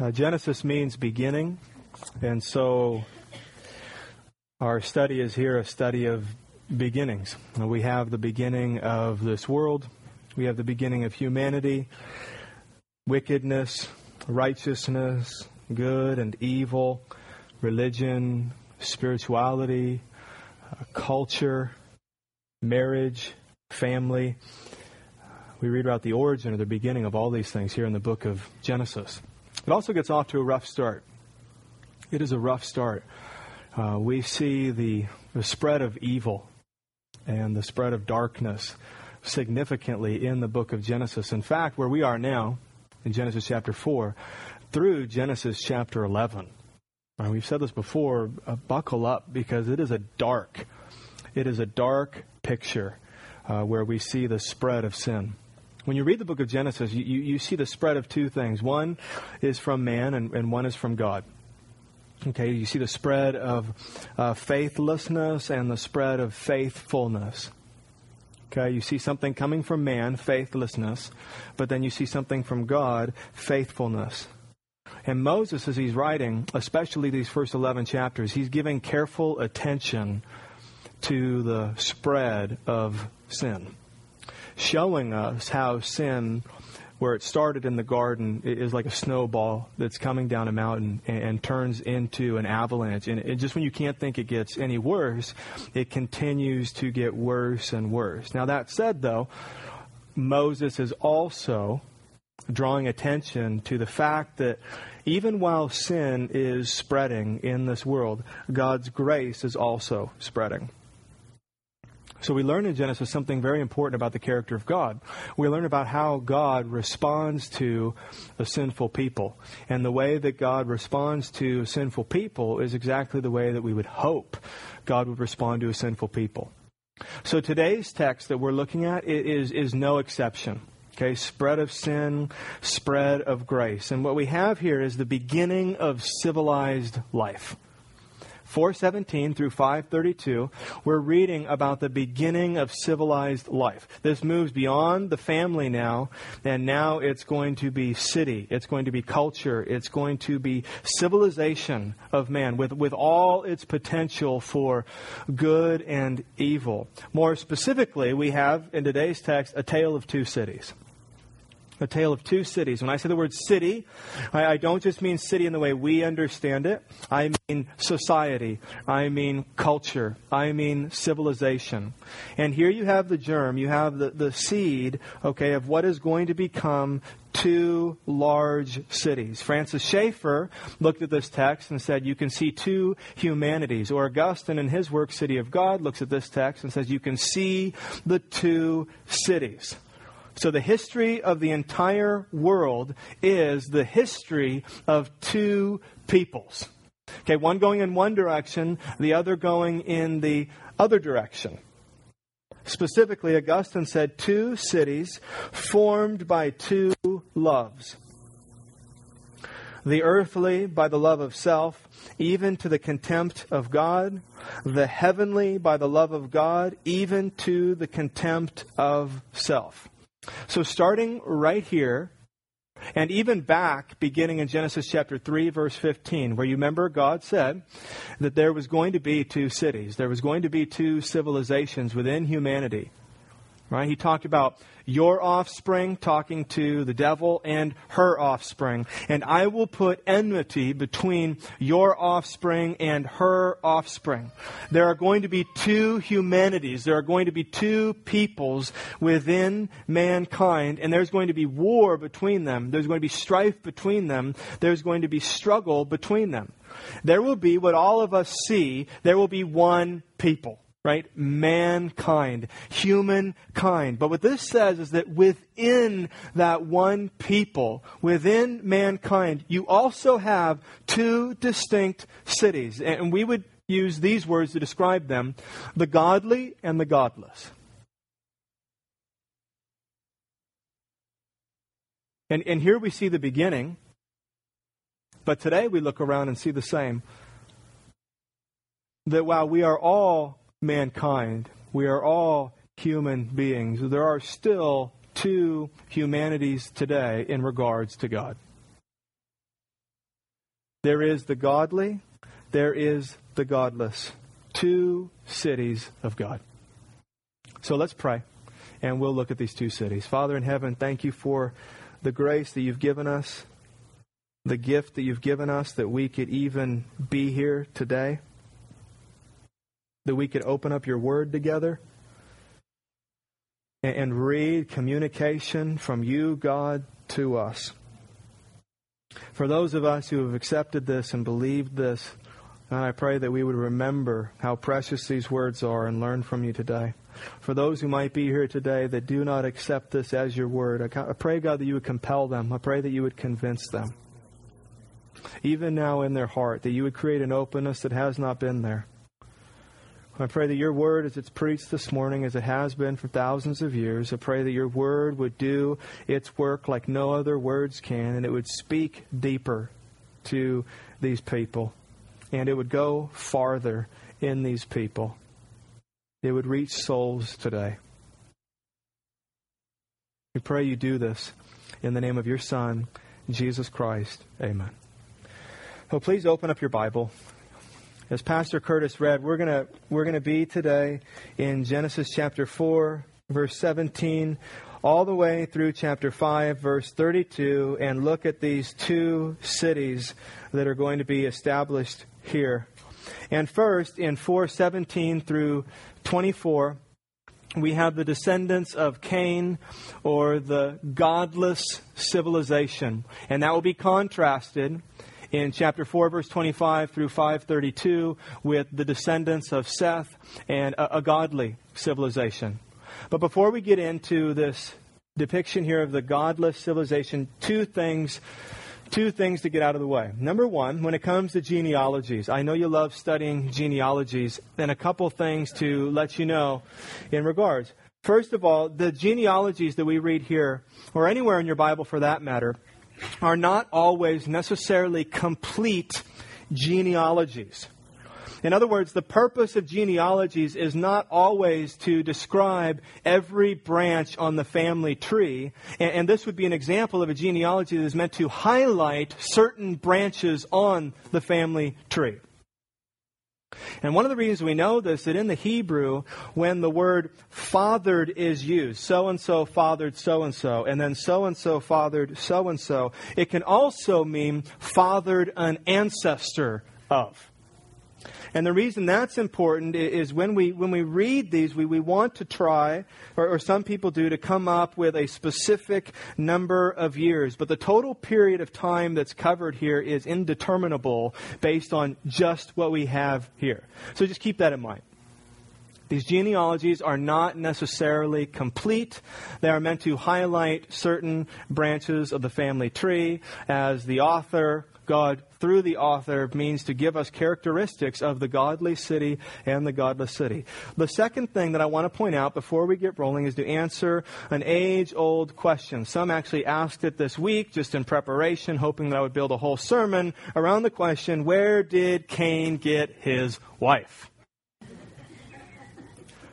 Uh, Genesis means beginning, and so our study is here a study of beginnings. We have the beginning of this world, we have the beginning of humanity, wickedness, righteousness, good and evil, religion, spirituality, uh, culture, marriage, family. We read about the origin or the beginning of all these things here in the book of Genesis. It also gets off to a rough start. It is a rough start. Uh, we see the, the spread of evil and the spread of darkness significantly in the book of Genesis. In fact, where we are now, in Genesis chapter 4, through Genesis chapter 11. Uh, we've said this before, uh, buckle up because it is a dark, it is a dark picture uh, where we see the spread of sin. When you read the book of Genesis, you, you, see the spread of two things. One is from man, and, and one is from God. Okay, you see the spread of uh, faithlessness and the spread of faithfulness. Okay, you see something coming from man, faithlessness, but then you see something from God, faithfulness. And Moses, as he's writing, especially these first 11 chapters, he's giving careful attention to the spread of sin, showing us how sin, where it started in the garden, is like a snowball that's coming down a mountain and, and turns into an avalanche. And it, just when you can't think it gets any worse, it continues to get worse and worse. Now, that said, though, Moses is also drawing attention to the fact that even while sin is spreading in this world, God's grace is also spreading. So we learn in Genesis something very important about the character of God. We learn about how God responds to a sinful people. And the way that God responds to sinful people is exactly the way that we would hope God would respond to a sinful people. So today's text that we're looking at is, is no exception. Okay, spread of sin, spread of grace. And what we have here is the beginning of civilized life. 417 through 532, we're reading about the beginning of civilized life. This moves beyond the family now, and now it's going to be city, it's going to be culture, it's going to be civilization of man with, with all its potential for good and evil. More specifically, we have in today's text a tale of two cities a tale of two cities. When I say the word city, I, I, don't just mean city in the way we understand it. I mean society. I mean culture. I mean civilization. And here you have the germ, you have the, the seed, okay, of what is going to become two large cities. Francis Schaeffer looked at this text and said, You can see two humanities. Or Augustine, in his work, City of God, looks at this text and says, You can see the two cities. So the history of the entire world is the history of two peoples. Okay, one going in one direction, the other going in the other direction. Specifically, Augustine said two cities formed by two loves. The earthly by the love of self, even to the contempt of God. The heavenly by the love of God, even to the contempt of self. So, starting right here, and even back, beginning in Genesis chapter 3, verse 15, where you remember God said that there was going to be two cities, there was going to be two civilizations within humanity. Right? He talked about your offspring talking to the devil and her offspring. And I will put enmity between your offspring and her offspring. There are going to be two humanities. There are going to be two peoples within mankind. And there's going to be war between them. There's going to be strife between them. There's going to be struggle between them. There will be what all of us see. There will be one people right? Mankind, humankind. But what this says is that within that one people, within mankind, you also have two distinct cities. And we would use these words to describe them the godly and the godless. And, and here we see the beginning, but today we look around and see the same. That while we are all mankind. We are all human beings. There are still two humanities today in regards to God. There is the godly, there is the godless. Two cities of God. So let's pray, and we'll look at these two cities. Father in heaven, thank you for the grace that you've given us, the gift that you've given us that we could even be here today, that we could open up your word together and read communication from you, God, to us. For those of us who have accepted this and believed this, and I pray that we would remember how precious these words are and learn from you today. For those who might be here today that do not accept this as your word, I pray, God, that you would compel them. I pray that you would convince them. Even now in their heart, that you would create an openness that has not been there. I pray that your word, as it's preached this morning, as it has been for thousands of years, I pray that your word would do its work like no other words can, and it would speak deeper to these people, and it would go farther in these people. It would reach souls today. We pray you do this in the name of your Son, Jesus Christ. Amen. Well, please open up your Bible as Pastor Curtis read, we're going we're going to be today in Genesis chapter 4, verse 17, all the way through chapter 5, verse 32, and look at these two cities that are going to be established here. And first, in 417 through 24, we have the descendants of Cain or the godless civilization. And that will be contrasted in chapter 4, verse 25 through 532 with the descendants of Seth and a, a godly civilization. But before we get into this depiction here of the godless civilization, two things two things to get out of the way. Number one, when it comes to genealogies, I know you love studying genealogies, and a couple things to let you know in regards. First of all, the genealogies that we read here, or anywhere in your Bible for that matter, are not always necessarily complete genealogies. In other words, the purpose of genealogies is not always to describe every branch on the family tree. And, and, this would be an example of a genealogy that is meant to highlight certain branches on the family tree. And one of the reasons we know this is that in the Hebrew, when the word fathered is used, so and so fathered so and so, and then so and so fathered so and so, it can also mean fathered an ancestor of. And the reason that's important is when we, when we read these, we, we want to try, or, or some people do, to come up with a specific number of years. But the total period of time that's covered here is indeterminable based on just what we have here. So just keep that in mind. These genealogies are not necessarily complete. They are meant to highlight certain branches of the family tree as the author God, through the author, means to give us characteristics of the godly city and the godless city. The second thing that I want to point out before we get rolling is to answer an age old question. Some actually asked it this week, just in preparation, hoping that I would build a whole sermon around the question where did Cain get his wife?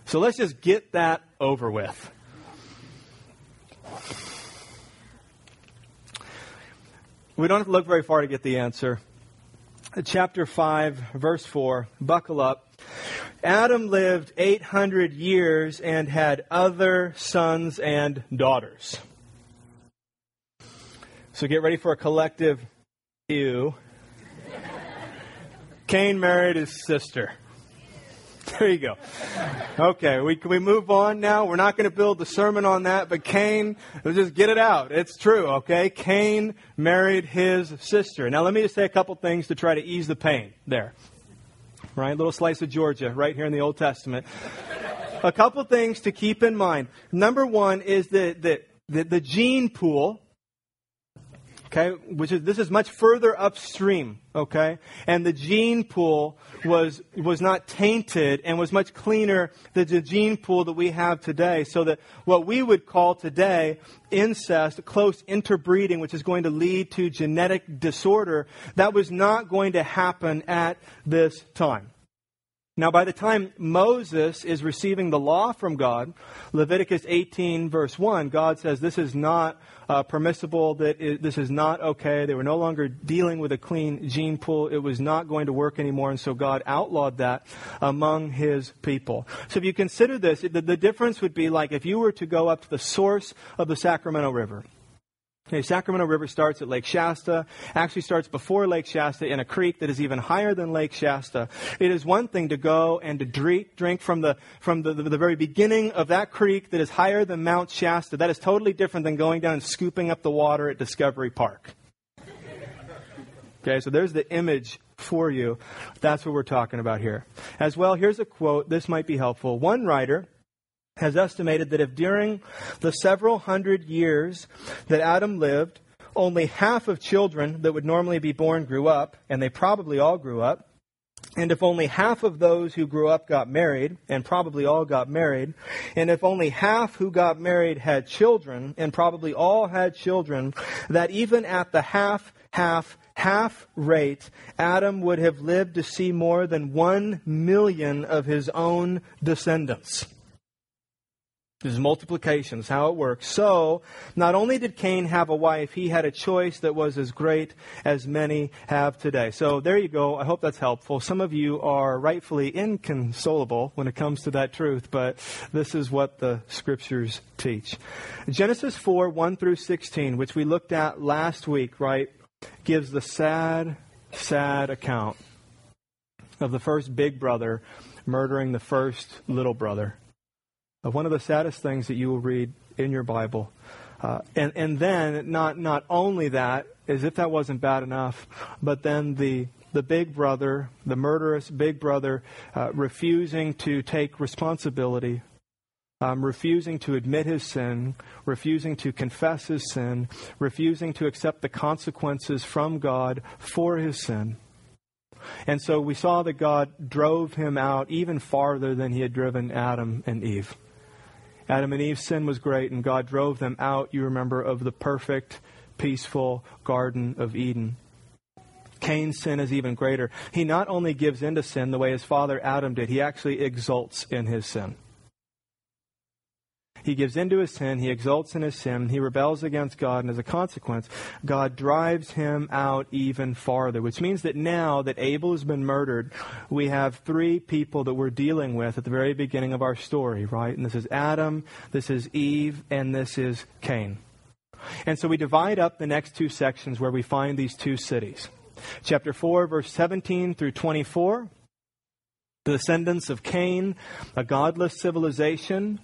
So let's just get that over with. We don't have to look very far to get the answer. Uh, chapter 5, verse 4, buckle up. Adam lived 800 years and had other sons and daughters. So get ready for a collective ew. Cain married his sister. There you go. Okay, we, we move on now? We're not going to build the sermon on that, but Cain, let's just get it out. It's true, okay? Cain married his sister. Now let me just say a couple things to try to ease the pain there. Right? Little slice of Georgia right here in the Old Testament. a couple things to keep in mind. Number one is that the, the, the gene pool okay which is this is much further upstream okay? And the gene pool was was not tainted and was much cleaner than the gene pool that we have today so that what we would call today incest close interbreeding which is going to lead to genetic disorder that was not going to happen at this time. Now, by the time Moses is receiving the law from God, Leviticus 18, verse 1, God says this is not uh, permissible, that it, this is not okay. They were no longer dealing with a clean gene pool. It was not going to work anymore, and so God outlawed that among his people. So if you consider this, the, the difference would be like if you were to go up to the source of the Sacramento River. Okay, Sacramento River starts at Lake Shasta, actually starts before Lake Shasta in a creek that is even higher than Lake Shasta. It is one thing to go and to drink, drink from, the, from the, the, the very beginning of that creek that is higher than Mount Shasta. That is totally different than going down and scooping up the water at Discovery Park. Okay, so there's the image for you. That's what we're talking about here. As well, here's a quote. This might be helpful. One writer has estimated that if during the several hundred years that Adam lived, only half of children that would normally be born grew up, and they probably all grew up, and if only half of those who grew up got married, and probably all got married, and if only half who got married had children, and probably all had children, that even at the half, half, half rate, Adam would have lived to see more than one million of his own descendants. This is multiplication, how it works. So, not only did Cain have a wife, he had a choice that was as great as many have today. So, there you go. I hope that's helpful. Some of you are rightfully inconsolable when it comes to that truth, but this is what the scriptures teach. Genesis 4 1 through 16, which we looked at last week, right, gives the sad, sad account of the first big brother murdering the first little brother one of the saddest things that you will read in your Bible. Uh, and, and then, not, not only that, as if that wasn't bad enough, but then the, the big brother, the murderous big brother, uh, refusing to take responsibility, um, refusing to admit his sin, refusing to confess his sin, refusing to accept the consequences from God for his sin. And so we saw that God drove him out even farther than he had driven Adam and Eve. Adam and Eve's sin was great, and God drove them out, you remember, of the perfect, peaceful Garden of Eden. Cain's sin is even greater. He not only gives in to sin the way his father Adam did, he actually exults in his sin. He gives in to his sin, he exults in his sin, he rebels against God, and as a consequence, God drives him out even farther, which means that now that Abel has been murdered, we have three people that we're dealing with at the very beginning of our story, right? And this is Adam, this is Eve, and this is Cain. And so we divide up the next two sections where we find these two cities. Chapter 4, verse 17 through 24. The descendants of Cain, a godless civilization,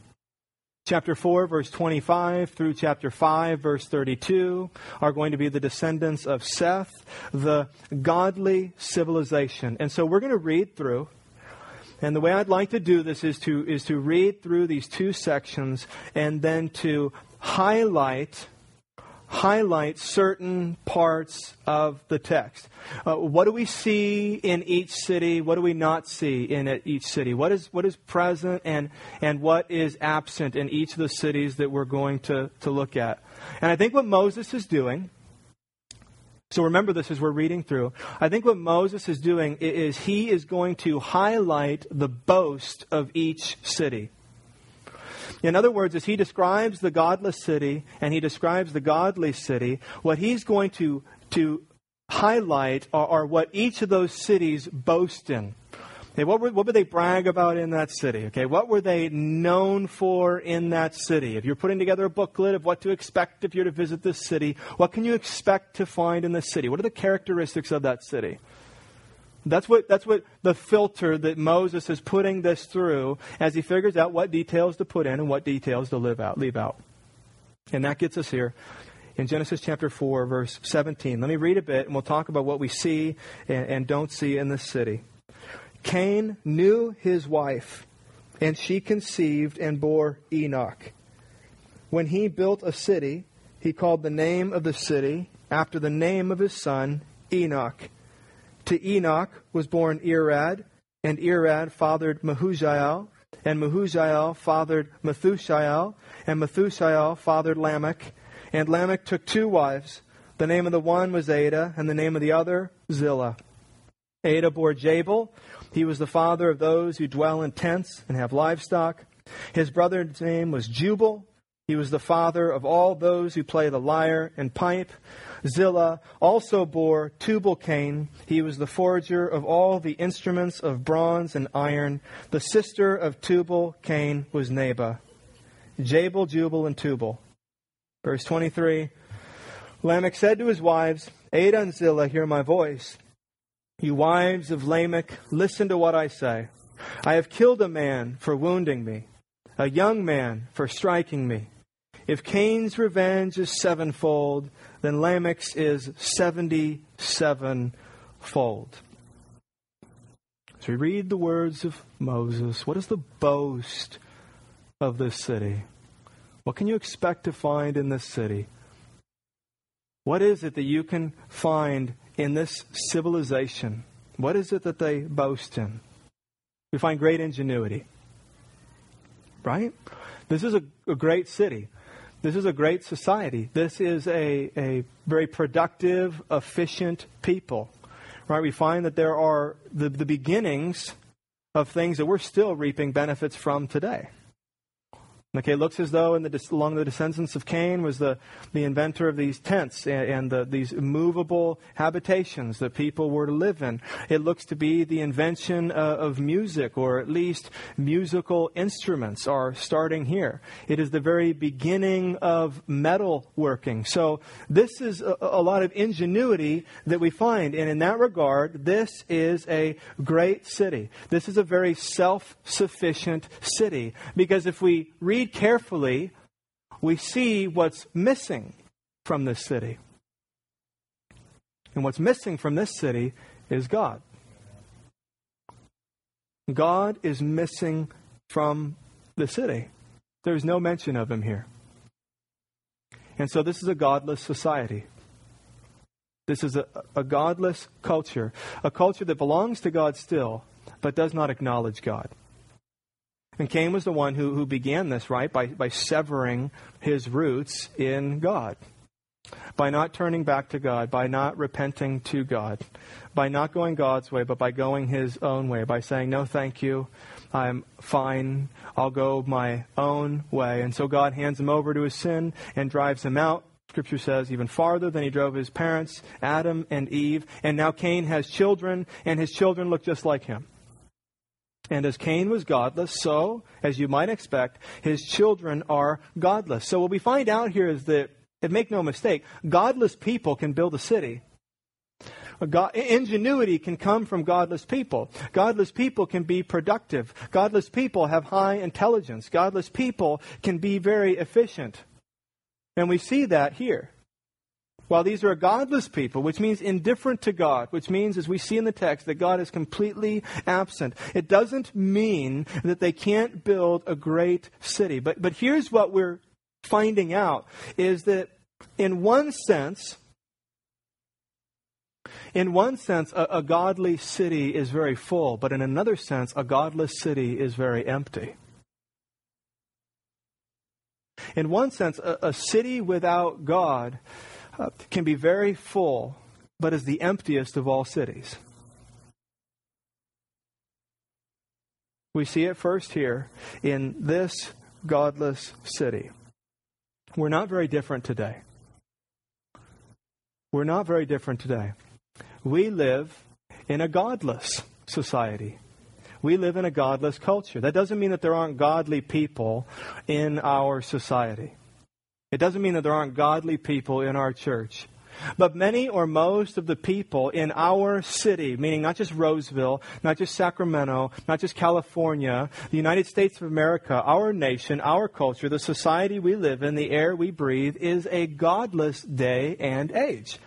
Chapter 4, verse 25 through chapter 5, verse 32 are going to be the descendants of Seth, the godly civilization. And so we're going to read through. And the way I'd like to do this is to, is to read through these two sections and then to highlight highlight certain parts of the text. Uh, what do we see in each city? What do we not see in each city? What is, what is present and, and what is absent in each of the cities that we're going to, to look at? And I think what Moses is doing, so remember this as we're reading through, I think what Moses is doing is he is going to highlight the boast of each city. In other words, as he describes the godless city and he describes the godly city, what he's going to, to highlight are, are what each of those cities boast in. Okay, what, were, what would they brag about in that city? Okay, what were they known for in that city? If you're putting together a booklet of what to expect if you're to visit this city, what can you expect to find in the city? What are the characteristics of that city? That's what, that's what the filter that Moses is putting this through as he figures out what details to put in and what details to live out, leave out. And that gets us here in Genesis chapter 4, verse 17. Let me read a bit and we'll talk about what we see and, and don't see in this city. Cain knew his wife, and she conceived and bore Enoch. When he built a city, he called the name of the city after the name of his son, Enoch. To Enoch was born Irad, and Irad fathered Mehujael, and Mehujael fathered Methushael, and Methushael fathered Lamech. And Lamech took two wives. The name of the one was Adah, and the name of the other Zillah. Adah bore Jabal. He was the father of those who dwell in tents and have livestock. His brother's name was Jubal. He was the father of all those who play the lyre and pipe. Zillah also bore Tubal Cain. He was the forger of all the instruments of bronze and iron. The sister of Tubal Cain was Naamah. Jabal, Jubal, and Tubal. Verse 23 Lamech said to his wives, Adah and Zillah, hear my voice. You wives of Lamech, listen to what I say. I have killed a man for wounding me, a young man for striking me. If Cain's revenge is sevenfold, then Lamech's is 77 fold. As we read the words of Moses, what is the boast of this city? What can you expect to find in this city? What is it that you can find in this civilization? What is it that they boast in? We find great ingenuity. Right? This is a, a great city. This is a great society. This is a, a very productive, efficient people. Right? We find that there are the, the beginnings of things that we're still reaping benefits from today. Okay, it looks as though in the, along the descendants of Cain was the, the inventor of these tents and, and the, these movable habitations that people were to live in. It looks to be the invention uh, of music, or at least musical instruments are starting here. It is the very beginning of metal working. So this is a, a lot of ingenuity that we find, and in that regard, this is a great city. This is a very self-sufficient city because if we read read carefully, we see what's missing from this city. And what's missing from this city is God. God is missing from the city. There's no mention of him here. And so this is a godless society. This is a, a godless culture, a culture that belongs to God still, but does not acknowledge God. And Cain was the one who, who began this, right, by, by severing his roots in God. By not turning back to God, by not repenting to God, by not going God's way, but by going his own way, by saying, No, thank you, I'm fine, I'll go my own way. And so God hands him over to his sin and drives him out. Scripture says even farther than he drove his parents, Adam and Eve. And now Cain has children, and his children look just like him. And as Cain was godless, so, as you might expect, his children are godless. So what we find out here is that, and make no mistake, godless people can build a city. God, ingenuity can come from godless people. Godless people can be productive. Godless people have high intelligence. Godless people can be very efficient. And we see that here. While these are godless people, which means indifferent to God, which means, as we see in the text, that God is completely absent, it doesn't mean that they can't build a great city. But, but here's what we're finding out is that in one sense, in one sense, a, a godly city is very full, but in another sense, a godless city is very empty. In one sense, a, a city without God can be very full, but is the emptiest of all cities. We see it first here in this godless city. We're not very different today. We're not very different today. We live in a godless society. We live in a godless culture. That doesn't mean that there aren't godly people in our society. It doesn't mean that there aren't godly people in our church. But many or most of the people in our city, meaning not just Roseville, not just Sacramento, not just California, the United States of America, our nation, our culture, the society we live in, the air we breathe, is a godless day and age.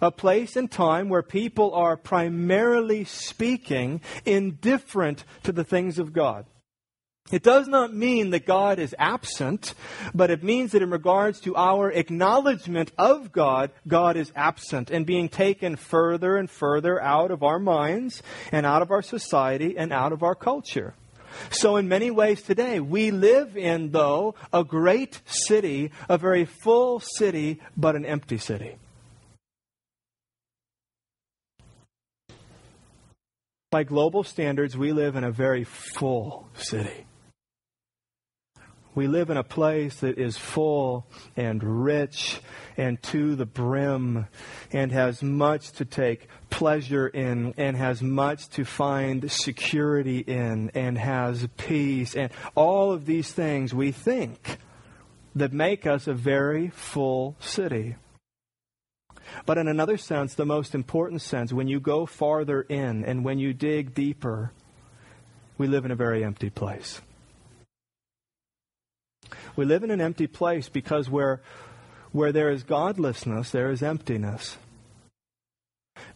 A place and time where people are primarily speaking indifferent to the things of God. It does not mean that God is absent, but it means that in regards to our acknowledgement of God, God is absent and being taken further and further out of our minds and out of our society and out of our culture. So, in many ways today, we live in, though, a great city, a very full city, but an empty city. By global standards, we live in a very full city. We live in a place that is full and rich and to the brim and has much to take pleasure in and has much to find security in and has peace and all of these things we think that make us a very full city. But in another sense, the most important sense, when you go farther in and when you dig deeper, we live in a very empty place. We live in an empty place because where, where there is godlessness, there is emptiness.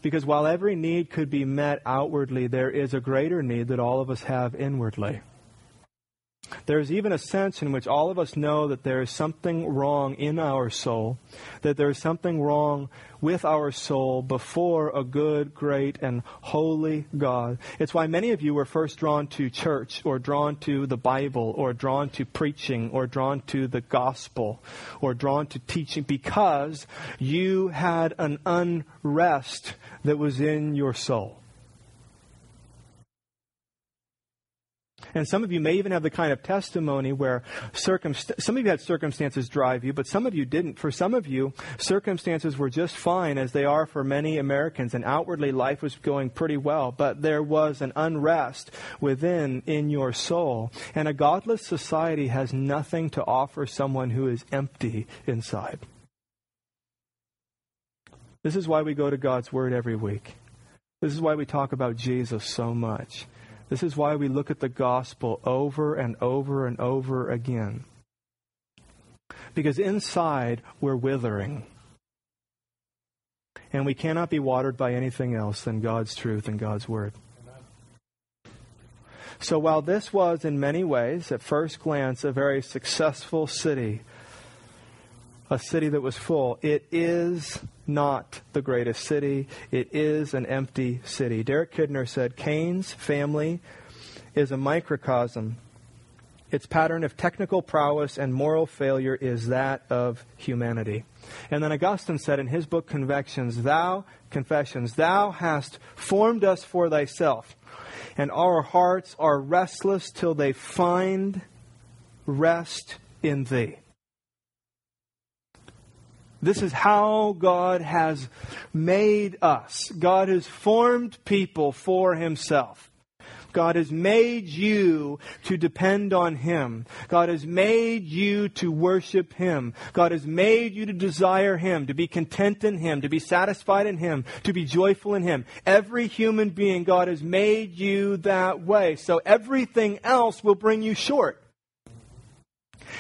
Because while every need could be met outwardly, there is a greater need that all of us have inwardly. There's even a sense in which all of us know that there is something wrong in our soul, that there is something wrong with our soul before a good, great, and holy God. It's why many of you were first drawn to church, or drawn to the Bible, or drawn to preaching, or drawn to the gospel, or drawn to teaching, because you had an unrest that was in your soul. And some of you may even have the kind of testimony where circumst- some of you had circumstances drive you, but some of you didn't. For some of you, circumstances were just fine as they are for many Americans, and outwardly life was going pretty well, but there was an unrest within in your soul. And a godless society has nothing to offer someone who is empty inside. This is why we go to God's Word every week. This is why we talk about Jesus so much. This is why we look at the gospel over and over and over again. Because inside we're withering. And we cannot be watered by anything else than God's truth and God's word. So while this was in many ways, at first glance, a very successful city, a city that was full. It is not the greatest city. It is an empty city. Derek Kidner said Cain's family is a microcosm. Its pattern of technical prowess and moral failure is that of humanity. And then Augustine said in his book Confessions, Thou, Confessions, Thou hast formed us for thyself, and our hearts are restless till they find rest in thee. This is how God has made us. God has formed people for himself. God has made you to depend on Him. God has made you to worship Him. God has made you to desire Him, to be content in Him, to be satisfied in Him, to be joyful in Him. Every human being, God has made you that way. So everything else will bring you short.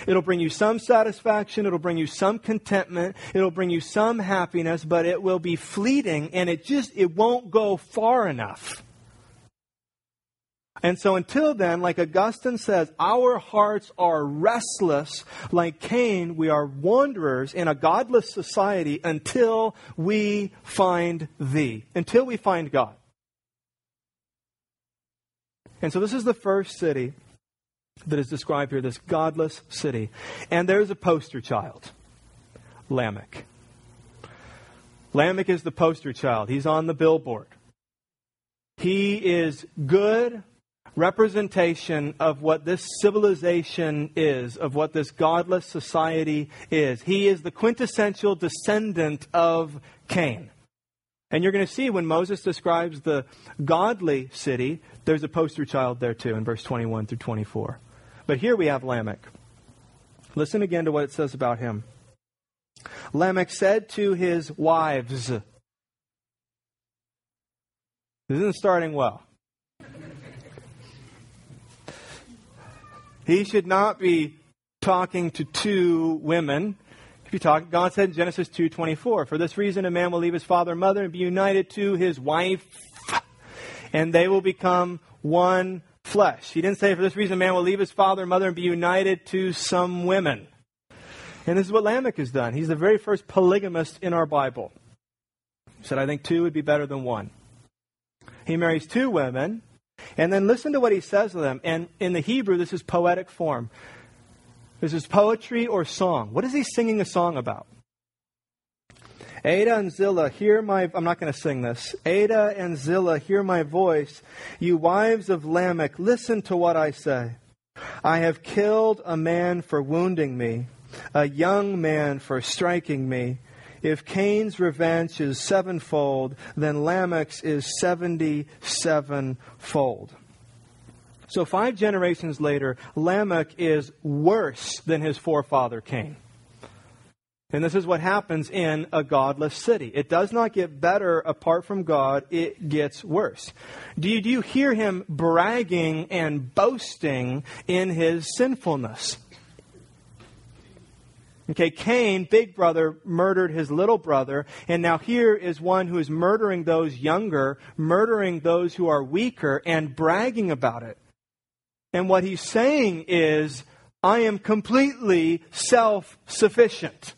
It'll bring you some satisfaction. It'll bring you some contentment. It'll bring you some happiness, but it will be fleeting and it just, it won't go far enough. And so until then, like Augustine says, our hearts are restless. Like Cain, we are wanderers in a godless society until we find thee, until we find God. And so this is the first city that is described here, this godless city. And there's a poster child, Lamech. Lamech is the poster child. He's on the billboard. He is good representation of what this civilization is, of what this godless society is. He is the quintessential descendant of Cain. And you're going to see when Moses describes the godly city, there's a poster child there too in verse 21 through 24. But here we have Lamech. Listen again to what it says about him. Lamech said to his wives, This isn't starting well. He should not be talking to two women. If you talk, God said in Genesis 2:24, "For this reason a man will leave his father and mother and be united to his wife, and they will become one flesh." He didn't say, "For this reason a man will leave his father and mother and be united to some women." And this is what Lamech has done. He's the very first polygamist in our Bible. He said, "I think two would be better than one." He marries two women and then listen to what he says to them. And in the Hebrew, this is poetic form. This is poetry or song. What is he singing a song about? Adah and Zillah, hear my. I'm not going to sing this. Adah and Zillah, hear my voice. You wives of Lamech, listen to what I say. I have killed a man for wounding me, a young man for striking me. If Cain's revenge is sevenfold, then Lamech's is seventy sevenfold. So, five generations later, Lamech is worse than his forefather Cain. And this is what happens in a godless city. It does not get better apart from God, it gets worse. Do you, do you hear him bragging and boasting in his sinfulness? Okay, Cain, big brother, murdered his little brother, and now here is one who is murdering those younger, murdering those who are weaker, and bragging about it. And what he's saying is, I am completely self sufficient.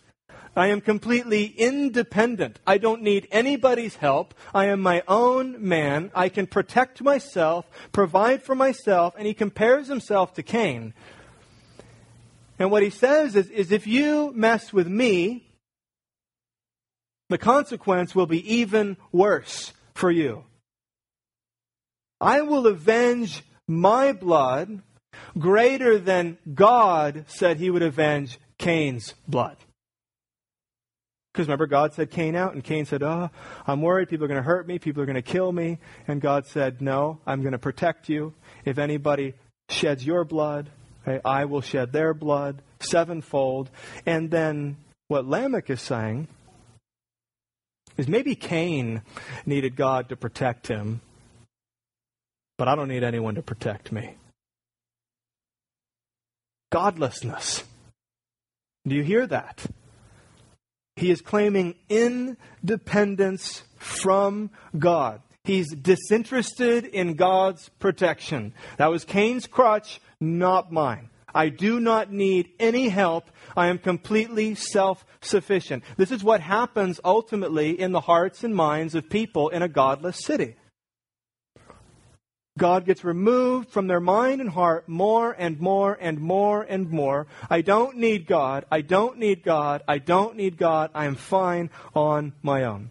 I am completely independent. I don't need anybody's help. I am my own man. I can protect myself, provide for myself, and he compares himself to Cain. And what he says is, is if you mess with me, the consequence will be even worse for you. I will avenge my blood greater than God said he would avenge Cain's blood. Because remember, God said Cain out, and Cain said, Oh, I'm worried. People are going to hurt me. People are going to kill me. And God said, No, I'm going to protect you. If anybody sheds your blood, I will shed their blood sevenfold. And then what Lamech is saying is maybe Cain needed God to protect him, but I don't need anyone to protect me. Godlessness. Do you hear that? He is claiming independence from God. He's disinterested in God's protection. That was Cain's crutch, not mine. I do not need any help. I am completely self sufficient. This is what happens ultimately in the hearts and minds of people in a godless city. God gets removed from their mind and heart more and more and more and more. I don't need God. I don't need God. I don't need God. I am fine on my own.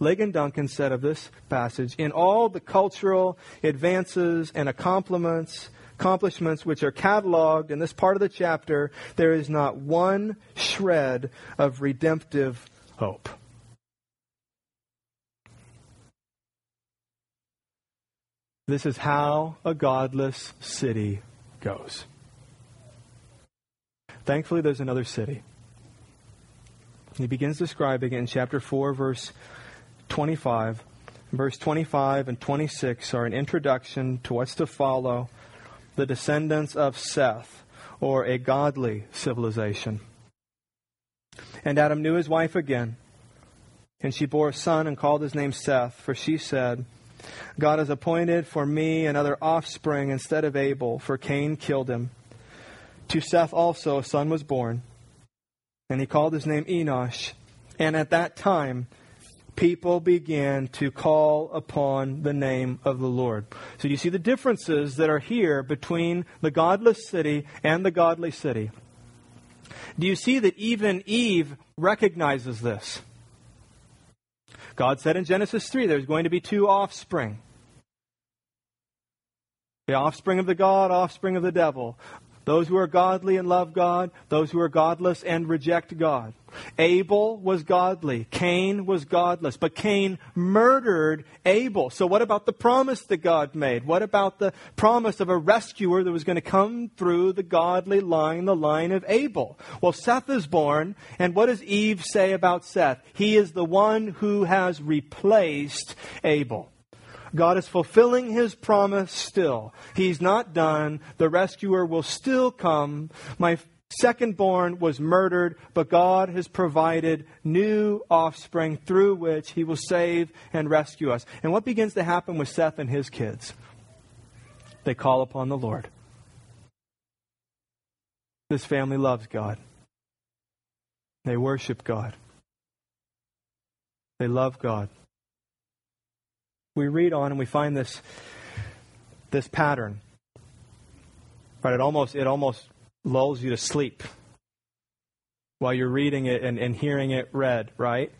Ligon Duncan said of this passage, in all the cultural advances and accomplishments, accomplishments which are cataloged in this part of the chapter, there is not one shred of redemptive hope. This is how a godless city goes. Thankfully, there's another city. He begins describing it in chapter 4, verse 25. Verse 25 and 26 are an introduction to what's to follow the descendants of Seth, or a godly civilization. And Adam knew his wife again, and she bore a son and called his name Seth, for she said, God has appointed for me another offspring instead of Abel, for Cain killed him. To Seth also a son was born, and he called his name Enosh. And at that time, people began to call upon the name of the Lord. So you see the differences that are here between the godless city and the godly city. Do you see that even Eve recognizes this? God said in Genesis 3 there's going to be two offspring the offspring of the God, offspring of the devil. Those who are godly and love God, those who are godless and reject God. Abel was godly. Cain was godless. But Cain murdered Abel. So, what about the promise that God made? What about the promise of a rescuer that was going to come through the godly line, the line of Abel? Well, Seth is born, and what does Eve say about Seth? He is the one who has replaced Abel. God is fulfilling his promise still. He's not done. The rescuer will still come. My second born was murdered, but God has provided new offspring through which he will save and rescue us. And what begins to happen with Seth and his kids? They call upon the Lord. This family loves God. They worship God. They love God we read on and we find this this pattern. Right? It almost it almost lulls you to sleep while you're reading it and, and hearing it read, right?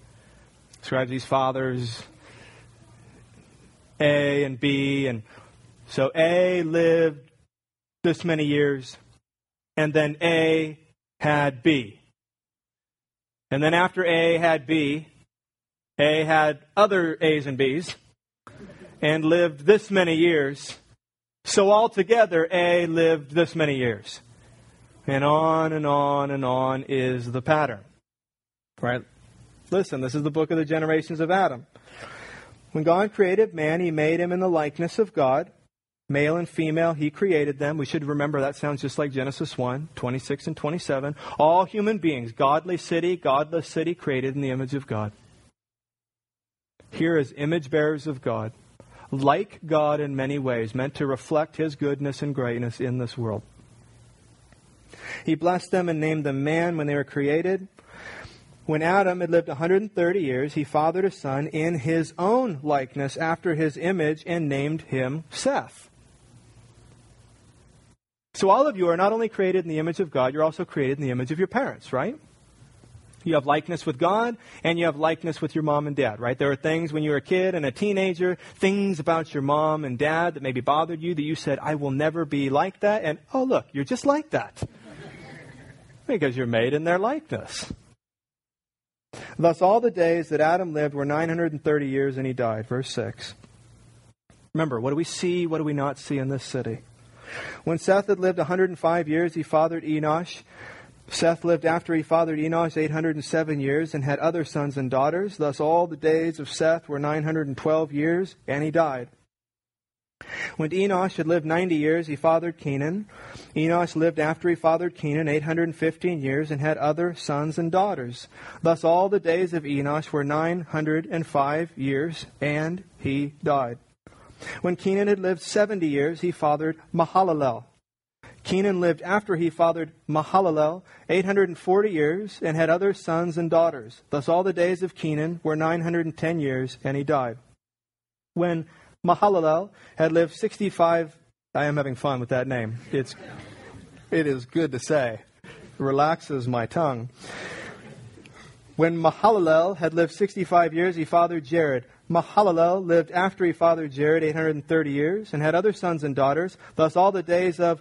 Describes these fathers, A and B. And so A lived this many years, and then A had B. And then after A had B, A had other A's and B's and lived this many years. So altogether, A lived this many years. And on and on and on is the pattern. Right? Listen, this is the book of the generations of Adam. When God created man, he made him in the likeness of God. Male and female, he created them. We should remember that sounds just like Genesis 1, 26 and 27. All human beings, godly city, godless city, created in the image of God. Here as image bearers of God, like God in many ways, meant to reflect his goodness and greatness in this world. He blessed them and named them man when they were created. When Adam had lived 130 years, he fathered a son in his own likeness after his image and named him Seth. So all of you are not only created in the image of God, you're also created in the image of your parents, right? You have likeness with God and you have likeness with your mom and dad, right? There are things when you were a kid and a teenager, things about your mom and dad that maybe bothered you that you said, I will never be like that. And oh, look, you're just like that. because you're made in their likeness. Thus, all the days that Adam lived were 930 years and he died. Verse 6. Remember, what do we see? What do we not see in this city? When Seth had lived 105 years, he fathered Enosh. Seth lived after he fathered Enosh 807 years and had other sons and daughters. Thus all the days of Seth were 912 years, and he died. When Enosh had lived 90 years, he fathered Kenan. Enosh lived after he fathered Kenan 815 years and had other sons and daughters. Thus all the days of Enosh were 905 years, and he died. When Kenan had lived 70 years, he fathered Mahalalel. Kenan lived after he fathered Mahalalel 840 years and had other sons and daughters. Thus all the days of Kenan were 910 years, and he died. When Mahalalel had lived 65, I am having fun with that name. It's, it is good to say. It relaxes my tongue. When Mahalalel had lived 65 years, he fathered Jared. Mahalalel lived after he fathered Jared 830 years and had other sons and daughters. Thus all the days of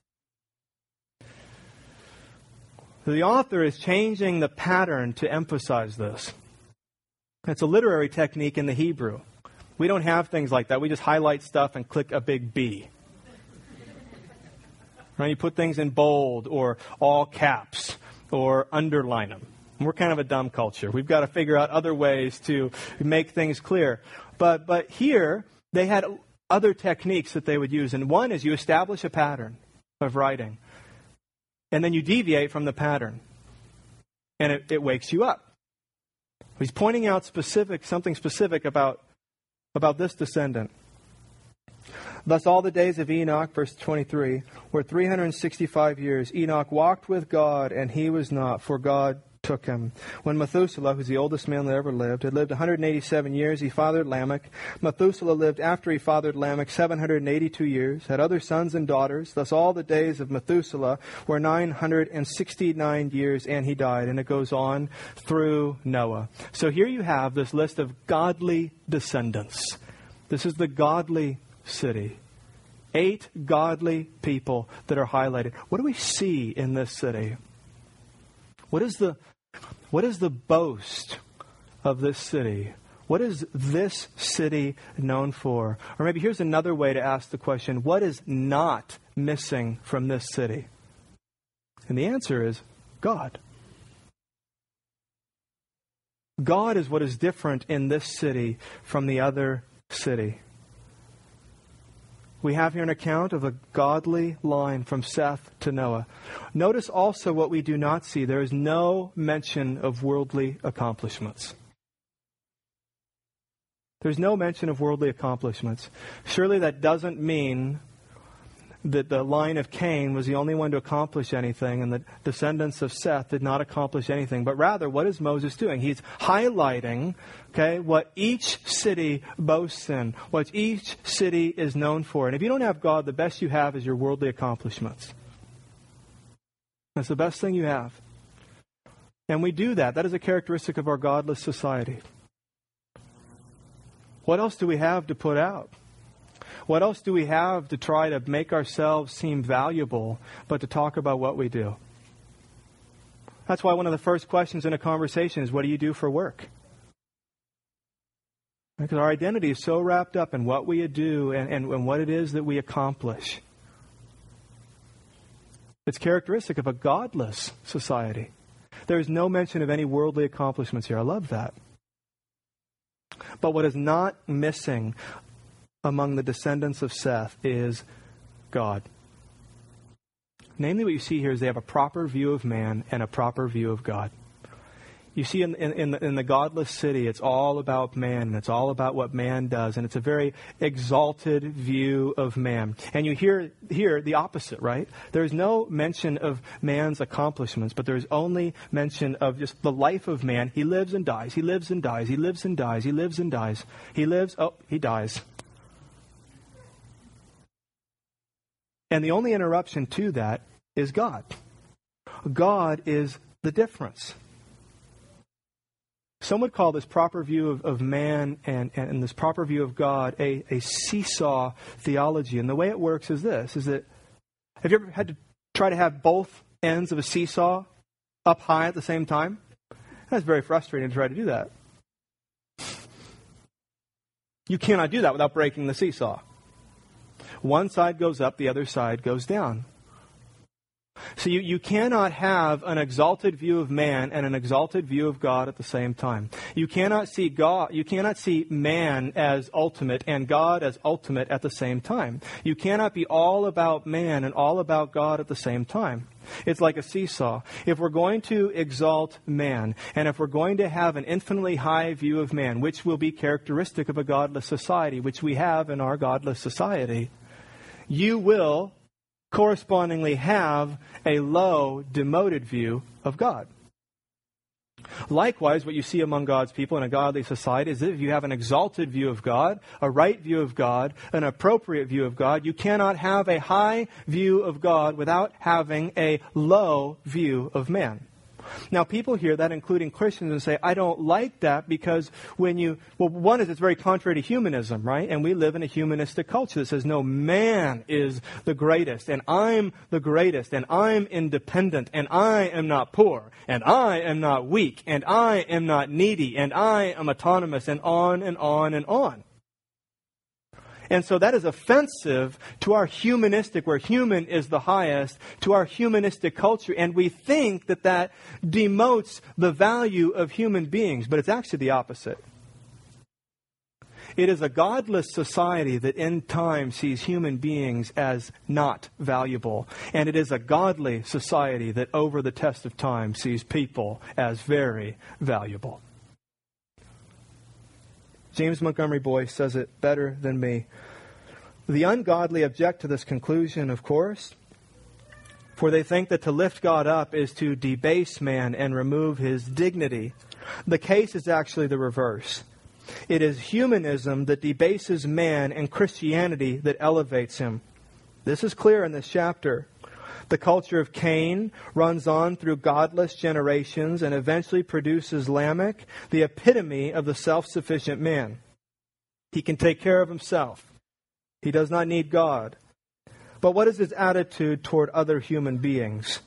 The author is changing the pattern to emphasize this. It's a literary technique in the Hebrew. We don't have things like that. We just highlight stuff and click a big B. Right? You put things in bold or all caps or underline them. We're kind of a dumb culture. We've got to figure out other ways to make things clear. But, but here, they had other techniques that they would use. And one is you establish a pattern of writing and then you deviate from the pattern. And it, it wakes you up. He's pointing out specific something specific about, about this descendant. Thus, all the days of Enoch, verse 23, were 365 years. Enoch walked with God, and he was not, for God took him. When Methuselah, who's the oldest man that ever lived, had lived 187 years, he fathered Lamech. Methuselah lived after he fathered Lamech 782 years, had other sons and daughters. Thus all the days of Methuselah were 969 years, and he died. And it goes on through Noah. So here you have this list of godly descendants. This is the godly city. Eight godly people that are highlighted. What do we see in this city? What is the what is the boast of this city? What is this city known for? Or maybe here's another way to ask the question what is not missing from this city? And the answer is God. God is what is different in this city from the other city. We have here an account of a godly line from Seth to Noah. Notice also what we do not see. There is no mention of worldly accomplishments. There's no mention of worldly accomplishments. Surely that doesn't mean that the line of Cain was the only one to accomplish anything and the descendants of Seth did not accomplish anything. But rather, what is Moses doing? He's highlighting, okay, what each city boasts in, what each city is known for. And if you don't have God, the best you have is your worldly accomplishments. That's the best thing you have. And we do that. That is a characteristic of our godless society. What else do we have to put out? What else do we have to try to make ourselves seem valuable but to talk about what we do? That's why one of the first questions in a conversation is what do you do for work? Because our identity is so wrapped up in what we do and, and, and what it is that we accomplish. It's characteristic of a godless society. There's no mention of any worldly accomplishments here. I love that. But what is not missing among the descendants of Seth is God. Namely, what you see here is they have a proper view of man and a proper view of God. You see, in, in, in, the, in, the, godless city, it's all about man, and it's all about what man does, and it's a very exalted view of man. And you hear here the opposite, right? There's no mention of man's accomplishments, but there's only mention of just the life of man. He lives and dies. He lives and dies. He lives and dies. He lives and dies. He lives, oh, he dies. And the only interruption to that is God. God is the difference. Some would call this proper view of, of man and, and, this proper view of God a, a seesaw theology. And the way it works is this is that have you ever had to try to have both ends of a seesaw up high at the same time? That's very frustrating to try to do that. You cannot do that without breaking the seesaw. One side goes up, the other side goes down. So you, you cannot have an exalted view of man and an exalted view of God at the same time. You cannot see God, you cannot see man as ultimate and God as ultimate at the same time. You cannot be all about man and all about God at the same time. It's like a seesaw. If we're going to exalt man, and if we're going to have an infinitely high view of man, which will be characteristic of a godless society, which we have in our godless society, you will correspondingly have a low, demoted view of God. Likewise, what you see among God's people in a godly society is that if you have an exalted view of God, a right view of God, an appropriate view of God, you cannot have a high view of God without having a low view of man. Now, people hear that, including Christians, and say, I don't like that because when you, well, one is it's very contrary to humanism, right? And we live in a humanistic culture that says, no, man is the greatest, and I'm the greatest, and I'm independent, and I am not poor, and I am not weak, and I am not needy, and I am autonomous, and on and on and on. And so that is offensive to our humanistic, where human is the highest, to our humanistic culture. And we think that that demotes the value of human beings, but it's actually the opposite. It is a godless society that in time sees human beings as not valuable. And it is a godly society that over the test of time sees people as very valuable. James Montgomery Boice says it better than me. The ungodly object to this conclusion, of course, for they think that to lift God up is to debase man and remove his dignity. The case is actually the reverse. It is humanism that debases man and Christianity that elevates him. This is clear in this chapter. The culture of Cain runs on through godless generations and eventually produces Lamech, the epitome of the self sufficient man. He can take care of himself, he does not need God. But what is his attitude toward other human beings?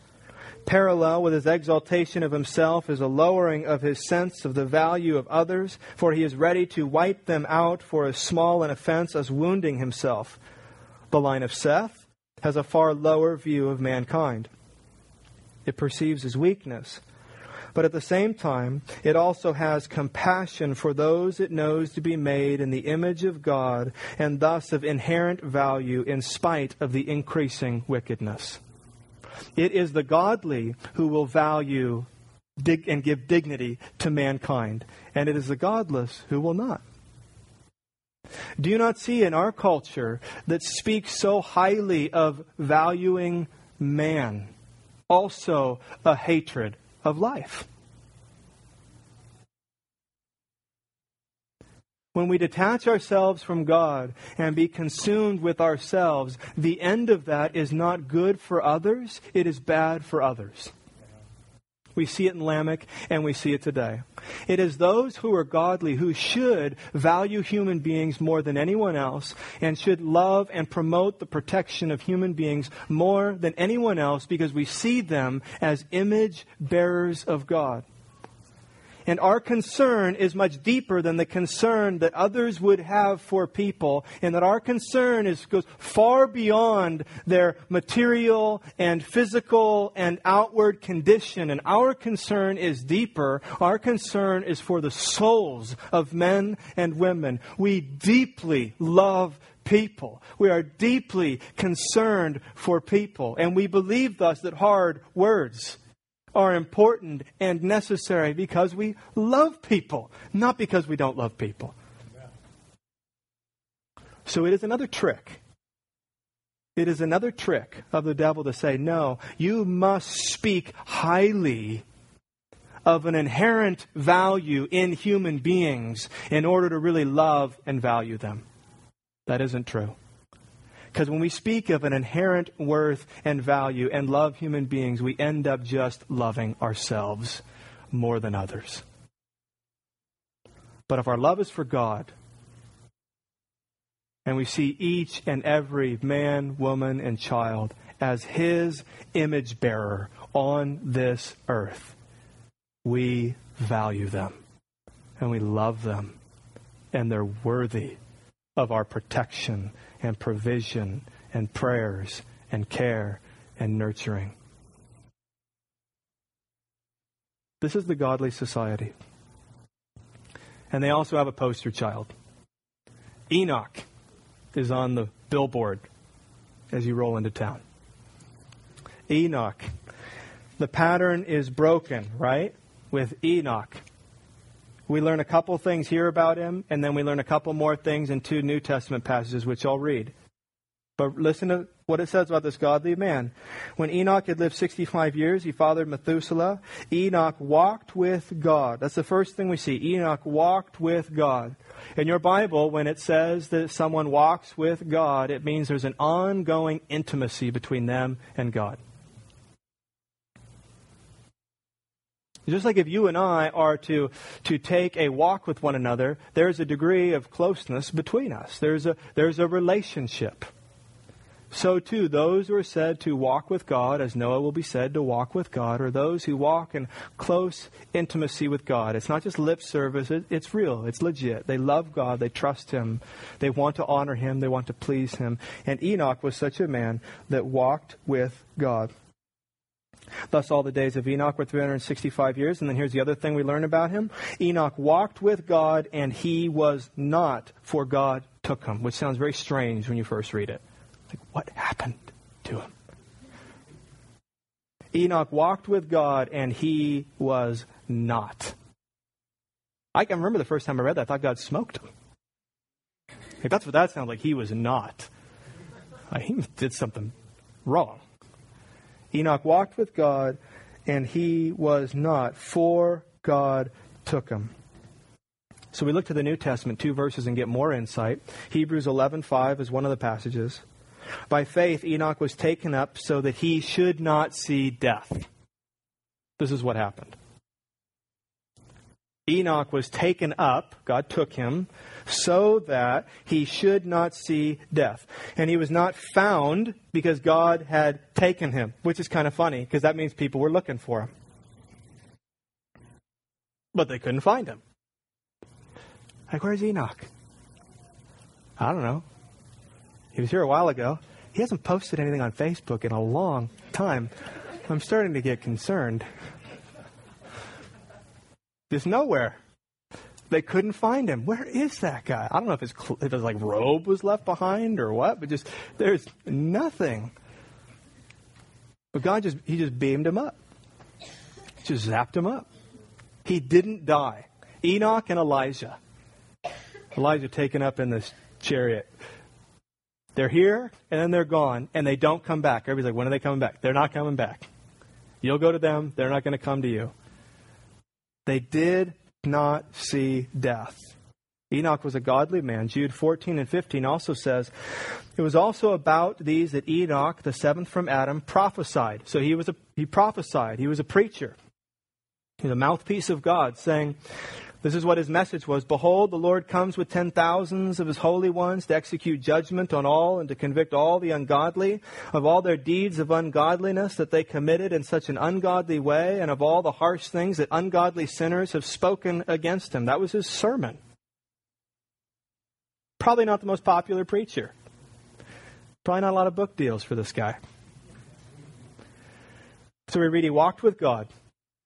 Parallel with his exaltation of himself is a lowering of his sense of the value of others, for he is ready to wipe them out for as small an offense as wounding himself. The line of Seth has a far lower view of mankind. It perceives his weakness. But at the same time, it also has compassion for those it knows to be made in the image of God and thus of inherent value in spite of the increasing wickedness. It is the godly who will value dig- and give dignity to mankind, and it is the godless who will not. Do you not see in our culture that speaks so highly of valuing man also a hatred of life? When we detach ourselves from God and be consumed with ourselves, the end of that is not good for others, it is bad for others. We see it in Lamech and we see it today. It is those who are godly who should value human beings more than anyone else and should love and promote the protection of human beings more than anyone else because we see them as image bearers of God. And our concern is much deeper than the concern that others would have for people, and that our concern is, goes far beyond their material and physical and outward condition. And our concern is deeper. Our concern is for the souls of men and women. We deeply love people. We are deeply concerned for people. And we believe thus that hard words are important and necessary because we love people, not because we don't love people. So it is another trick. It is another trick of the devil to say, no, you must speak highly of an inherent value in human beings in order to really love and value them. That isn't true. Because when we speak of an inherent worth and value and love human beings, we end up just loving ourselves more than others. But if our love is for God, and we see each and every man, woman, and child as His image bearer on this earth, we value them and we love them, and they're worthy of our protection and provision and prayers and care and nurturing. This is the godly society. And they also have a poster child. Enoch is on the billboard as you roll into town. Enoch. The pattern is broken, right? With Enoch. We learn a couple things here about him, and then we learn a couple more things in two New Testament passages, which I'll read. But listen to what it says about this godly man. When Enoch had lived 65 years, he fathered Methuselah. Enoch walked with God. That's the first thing we see. Enoch walked with God. In your Bible, when it says that someone walks with God, it means there's an ongoing intimacy between them and God. Just like if you and I are to, to take a walk with one another, there's a degree of closeness between us. There's a, there's a relationship. So too, those who are said to walk with God, as Noah will be said to walk with God, are those who walk in close intimacy with God. It's not just lip service, it's real, it's legit. They love God, they trust Him, they want to honor Him, they want to please Him. And Enoch was such a man that walked with God. Thus, all the days of Enoch were 365 years. And then here's the other thing we learn about him Enoch walked with God, and he was not, for God took him, which sounds very strange when you first read it. Like, what happened to him? Enoch walked with God, and he was not. I can remember the first time I read that, I thought God smoked him. Like, that's what that sounds like. He was not. Like, he did something wrong. Enoch walked with God, and he was not, for God took him. So we look to the New Testament, two verses, and get more insight. Hebrews 11:5 is one of the passages. By faith, Enoch was taken up so that he should not see death. This is what happened. Enoch was taken up, God took him, so that he should not see death. And he was not found because God had taken him, which is kind of funny because that means people were looking for him. But they couldn't find him. Like, where's Enoch? I don't know. He was here a while ago. He hasn't posted anything on Facebook in a long time. I'm starting to get concerned. Just nowhere. They couldn't find him. Where is that guy? I don't know if his, if his like robe was left behind or what, but just there's nothing. But God just he just beamed him up. Just zapped him up. He didn't die. Enoch and Elijah. Elijah taken up in this chariot. They're here and then they're gone and they don't come back. Everybody's like, when are they coming back? They're not coming back. You'll go to them, they're not going to come to you. They did not see death. Enoch was a godly man. Jude 14 and 15 also says, It was also about these that Enoch, the seventh from Adam, prophesied. So he was a, he prophesied. He was a preacher. He's a mouthpiece of God, saying, this is what his message was. Behold, the Lord comes with ten thousands of his holy ones to execute judgment on all and to convict all the ungodly of all their deeds of ungodliness that they committed in such an ungodly way and of all the harsh things that ungodly sinners have spoken against him. That was his sermon. Probably not the most popular preacher. Probably not a lot of book deals for this guy. So we read he walked with God.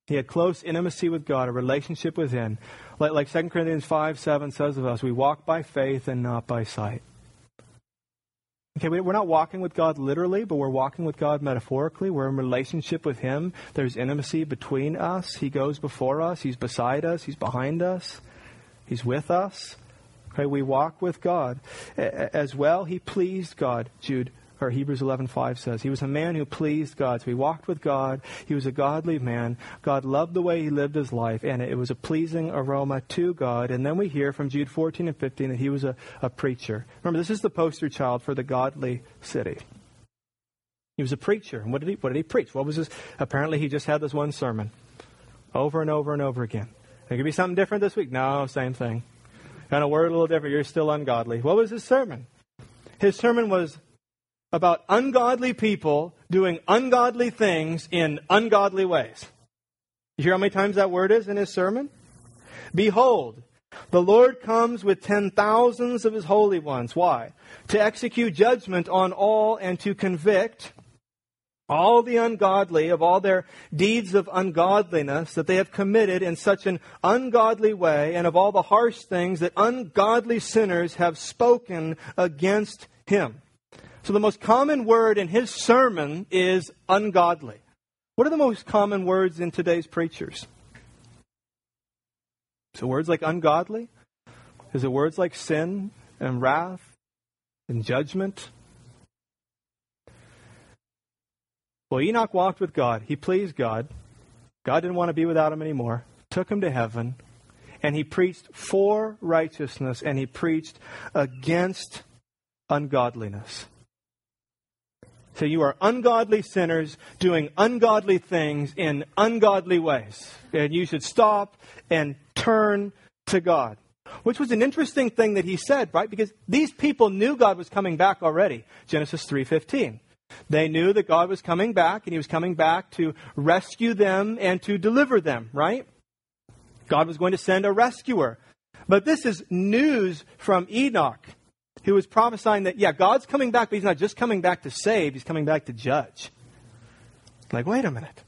He had close intimacy with God, a relationship with Him. Like, like 2 Corinthians 5 7 says of us, we walk by faith and not by sight. Okay, we're not walking with God literally, but we're walking with God metaphorically. We're in relationship with Him. There's intimacy between us. He goes before us, He's beside us, He's behind us, He's with us. Okay, we walk with God. As well, He pleased God, Jude or Hebrews 11:5 says. He was a man who pleased God. So he walked with God. He was a godly man. God loved the way he lived his life, and it was a pleasing aroma to God. And then we hear from Jude 14 and 15 that he was a, a preacher. Remember, this is the poster child for the godly city. He was a preacher. And what did he what did he preach? What was his apparently he just had this one sermon. Over and over and over again. It could be something different this week. No, same thing. Kind of word a little different. You're still ungodly. What was his sermon? His sermon was about ungodly people doing ungodly things in ungodly ways. You hear how many times that word is in his sermon? Behold, the Lord comes with ten thousands of his holy ones. Why? To execute judgment on all and to convict all the ungodly of all their deeds of ungodliness that they have committed in such an ungodly way and of all the harsh things that ungodly sinners have spoken against him. So the most common word in his sermon is ungodly. What are the most common words in today's preachers? So words like ungodly? Is it words like sin and wrath and judgment? Well, Enoch walked with God. He pleased God. God didn't want to be without him anymore. Took him to heaven. And he preached for righteousness and he preached against ungodliness. So you are ungodly sinners doing ungodly things in ungodly ways. And you should stop and turn to God. Which was an interesting thing that he said, right? Because these people knew God was coming back already. Genesis 3:15. They knew that God was coming back and he was coming back to rescue them and to deliver them, right? God was going to send a rescuer. But this is news from Enoch who was prophesying that, yeah, God's coming back, but he's not just coming back to save, he's coming back to judge. Like, wait a minute.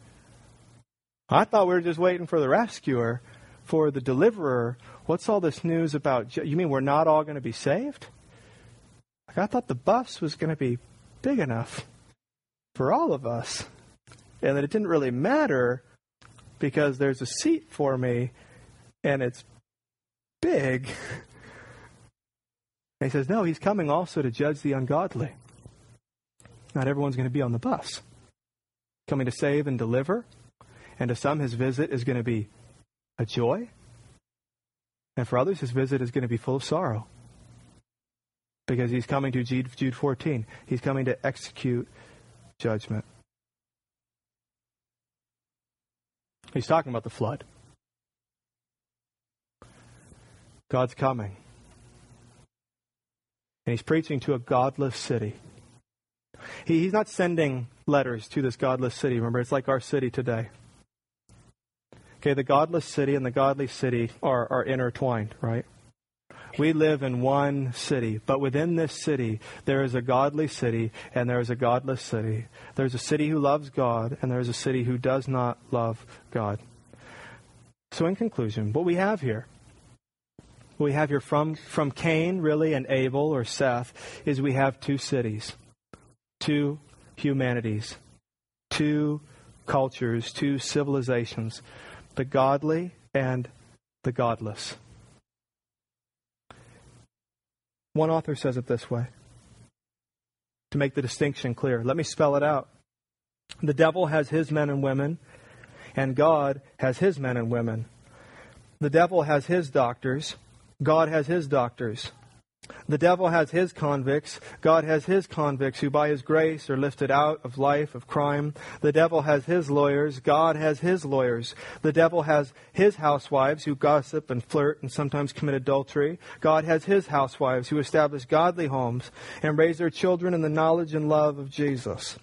I thought we were just waiting for the rescuer, for the deliverer. What's all this news about? You mean we're not all going to be saved? Like, I thought the bus was going to be big enough for all of us, and that it didn't really matter because there's a seat for me and it's big. And he says, No, he's coming also to judge the ungodly. Not everyone's going to be on the bus. Coming to save and deliver. And to some, his visit is going to be a joy. And for others, his visit is going to be full of sorrow. Because he's coming to Jude, Jude 14. He's coming to execute judgment. He's talking about the flood. God's coming. And he's preaching to a godless city. He, he's not sending letters to this godless city. Remember, it's like our city today. Okay, the godless city and the godly city are, are intertwined, right? We live in one city, but within this city, there is a godly city and there is a godless city. There's a city who loves God and there's a city who does not love God. So, in conclusion, what we have here we have here from, from Cain, really, and Abel or Seth, is we have two cities, two humanities, two cultures, two civilizations the godly and the godless. One author says it this way to make the distinction clear. Let me spell it out. The devil has his men and women, and God has his men and women. The devil has his doctors, God has his doctors. The devil has his convicts. God has his convicts who, by his grace, are lifted out of life of crime. The devil has his lawyers. God has his lawyers. The devil has his housewives who gossip and flirt and sometimes commit adultery. God has his housewives who establish godly homes and raise their children in the knowledge and love of Jesus.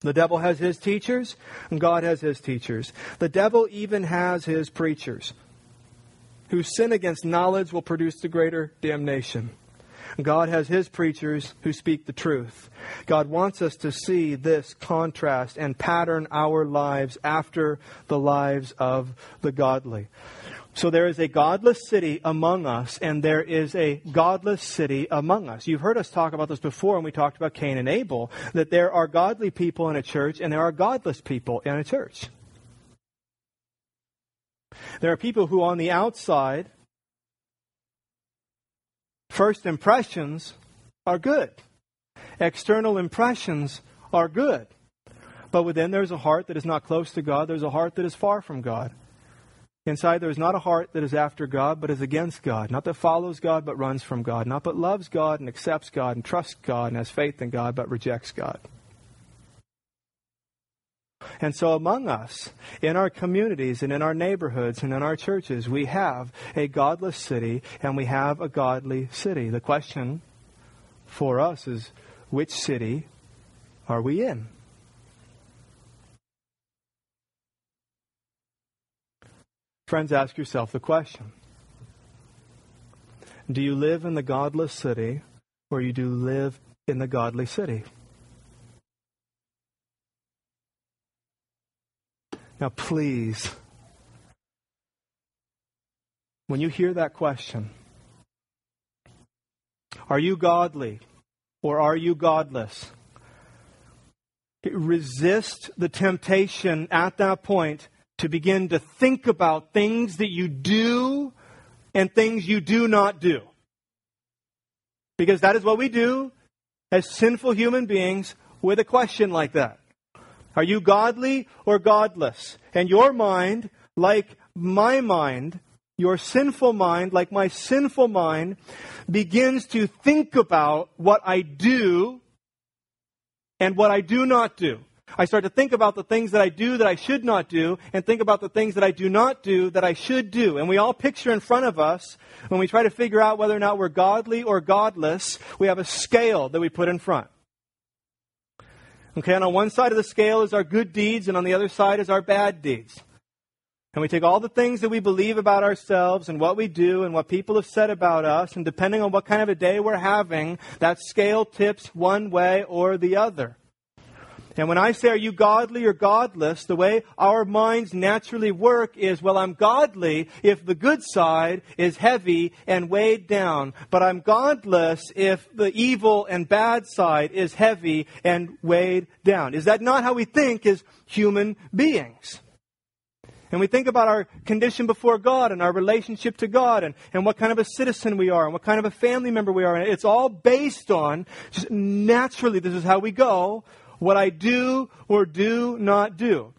The devil has his teachers, and God has his teachers. The devil even has his preachers whose sin against knowledge will produce the greater damnation. God has his preachers who speak the truth. God wants us to see this contrast and pattern our lives after the lives of the godly. So there is a godless city among us, and there is a godless city among us. You've heard us talk about this before when we talked about Cain and Abel, that there are godly people in a church and there are godless people in a church. There are people who, on the outside, first impressions are good, external impressions are good. But within there's a heart that is not close to God, there's a heart that is far from God. Inside there is not a heart that is after God, but is against God. Not that follows God, but runs from God. Not but loves God and accepts God and trusts God and has faith in God, but rejects God. And so among us, in our communities and in our neighborhoods and in our churches, we have a godless city and we have a godly city. The question for us is which city are we in? Friends, ask yourself the question Do you live in the godless city or you do live in the godly city? Now, please, when you hear that question, are you godly or are you godless? Resist the temptation at that point to begin to think about things that you do and things you do not do. Because that is what we do as sinful human beings with a question like that. Are you godly or godless? And your mind, like my mind, your sinful mind, like my sinful mind, begins to think about what I do and what I do not do. I start to think about the things that I do that I should not do and think about the things that I do not do that I should do. And we all picture in front of us, when we try to figure out whether or not we're godly or godless, we have a scale that we put in front. Okay, and on one side of the scale is our good deeds, and on the other side is our bad deeds. And we take all the things that we believe about ourselves and what we do and what people have said about us, and depending on what kind of a day we're having, that scale tips one way or the other. And when I say, are you godly or godless, the way our minds naturally work is, well, I'm godly if the good side is heavy and weighed down. But I'm godless if the evil and bad side is heavy and weighed down. Is that not how we think as human beings? And we think about our condition before God and our relationship to God and, and what kind of a citizen we are and what kind of a family member we are. And it's all based on, just naturally, this is how we go what I do or do not do.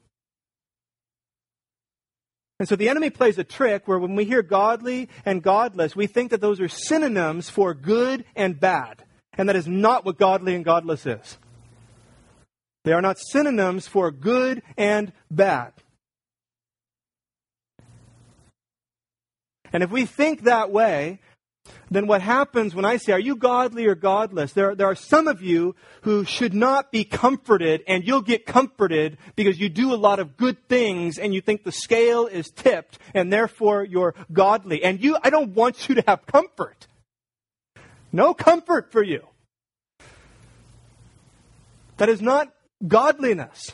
And so the enemy plays a trick where when we hear godly and godless, we think that those are synonyms for good and bad. And that is not what godly and godless is. They are not synonyms for good and bad. And if we think that way, then what happens when I say, Are you godly or godless? There, there are some of you who should not be comforted, and you'll get comforted because you do a lot of good things and you think the scale is tipped, and therefore you're godly. And you, I don't want you to have comfort. No comfort for you. That is not godliness.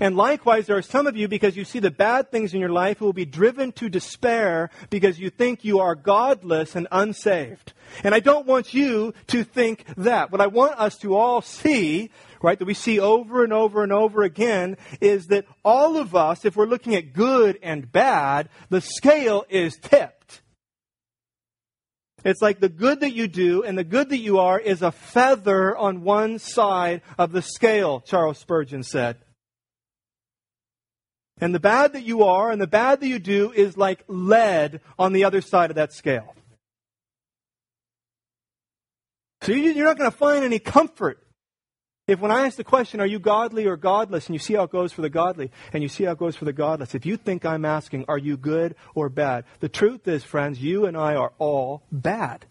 And likewise, there are some of you, because you see the bad things in your life, who will be driven to despair because you think you are godless and unsaved. And I don't want you to think that. What I want us to all see, right, that we see over and over and over again, is that all of us, if we're looking at good and bad, the scale is tipped. It's like the good that you do and the good that you are is a feather on one side of the scale, Charles Spurgeon said. And the bad that you are and the bad that you do is like lead on the other side of that scale. So you're not going to find any comfort if when I ask the question, are you godly or godless, and you see how it goes for the godly, and you see how it goes for the godless, if you think I'm asking, are you good or bad? The truth is, friends, you and I are all bad.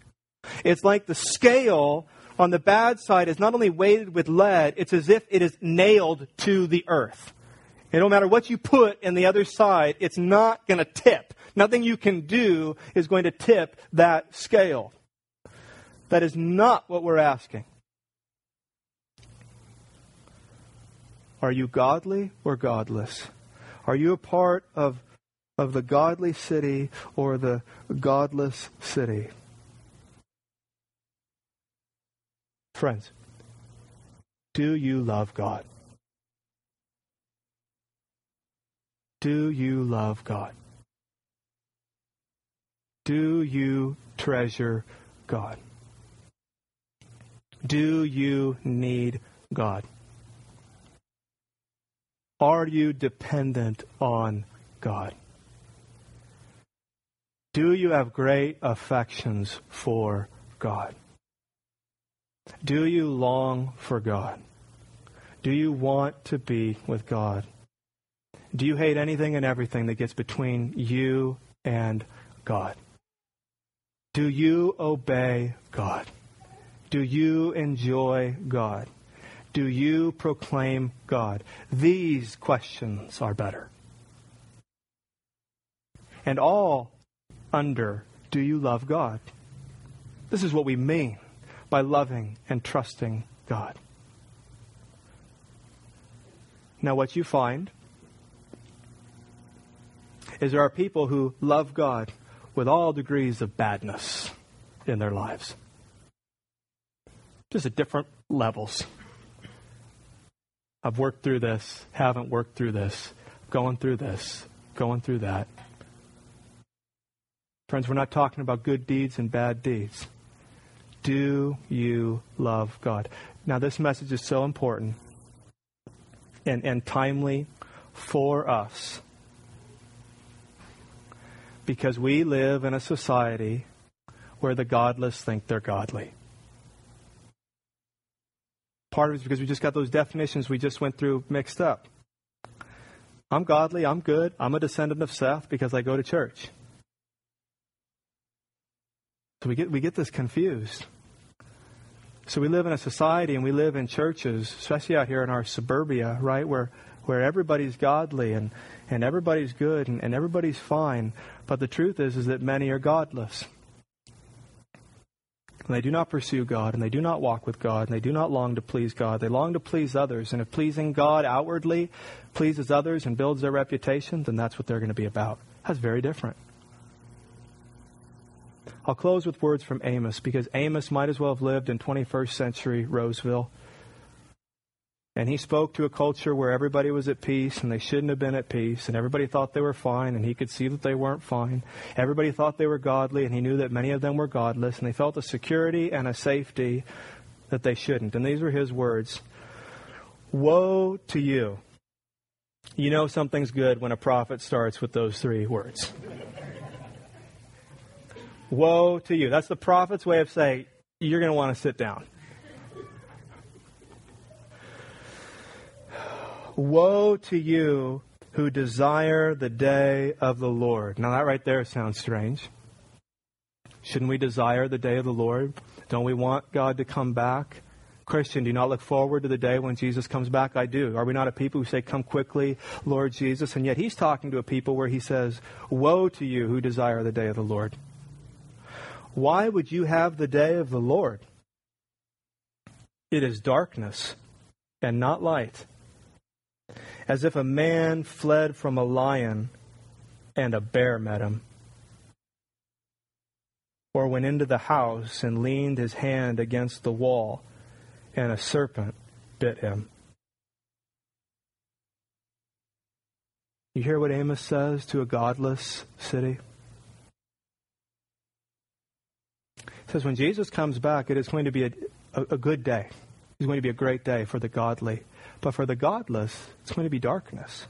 It's like the scale on the bad side is not only weighted with lead, it's as if it is nailed to the earth. And no matter what you put in the other side, it's not going to tip. Nothing you can do is going to tip that scale. That is not what we're asking. Are you godly or godless? Are you a part of, of the godly city or the godless city? Friends, do you love God? Do you love God? Do you treasure God? Do you need God? Are you dependent on God? Do you have great affections for God? Do you long for God? Do you want to be with God? Do you hate anything and everything that gets between you and God? Do you obey God? Do you enjoy God? Do you proclaim God? These questions are better. And all under, do you love God? This is what we mean by loving and trusting God. Now, what you find is there are people who love God with all degrees of badness in their lives, just at different levels. I've worked through this, haven't worked through this, going through this, going through that. Friends, we're not talking about good deeds and bad deeds. Do you love God? Now, this message is so important and, and timely for us because we live in a society where the godless think they're godly. Part of it is because we just got those definitions we just went through mixed up. I'm godly, I'm good, I'm a descendant of Seth because I go to church. So we get, we get this confused. So we live in a society and we live in churches, especially out here in our suburbia, right, where, where everybody's godly and, and everybody's good and, and everybody's fine. But the truth is, is that many are godless and they do not pursue God, and they do not walk with God, and they do not long to please God. They long to please others. And if pleasing God outwardly pleases others and builds their reputation, then that's what they're going to be about. That's very different. I'll close with words from Amos because Amos might as well have lived in 21st century Roseville. And he spoke to a culture where everybody was at peace and they shouldn't have been at peace, and everybody thought they were fine, and he could see that they weren't fine. Everybody thought they were godly, and he knew that many of them were godless, and they felt a security and a safety that they shouldn't. And these were his words Woe to you. You know something's good when a prophet starts with those three words. Woe to you. That's the prophet's way of saying, you're going to want to sit down. Woe to you who desire the day of the Lord. Now, that right there sounds strange. Shouldn't we desire the day of the Lord? Don't we want God to come back? Christian, do you not look forward to the day when Jesus comes back? I do. Are we not a people who say, Come quickly, Lord Jesus? And yet he's talking to a people where he says, Woe to you who desire the day of the Lord. Why would you have the day of the Lord? It is darkness and not light as if a man fled from a lion and a bear met him. Or went into the house and leaned his hand against the wall, and a serpent bit him. You hear what Amos says to a godless city? says when Jesus comes back, it is going to be a, a, a good day. It's going to be a great day for the godly. But for the godless, it's going to be darkness.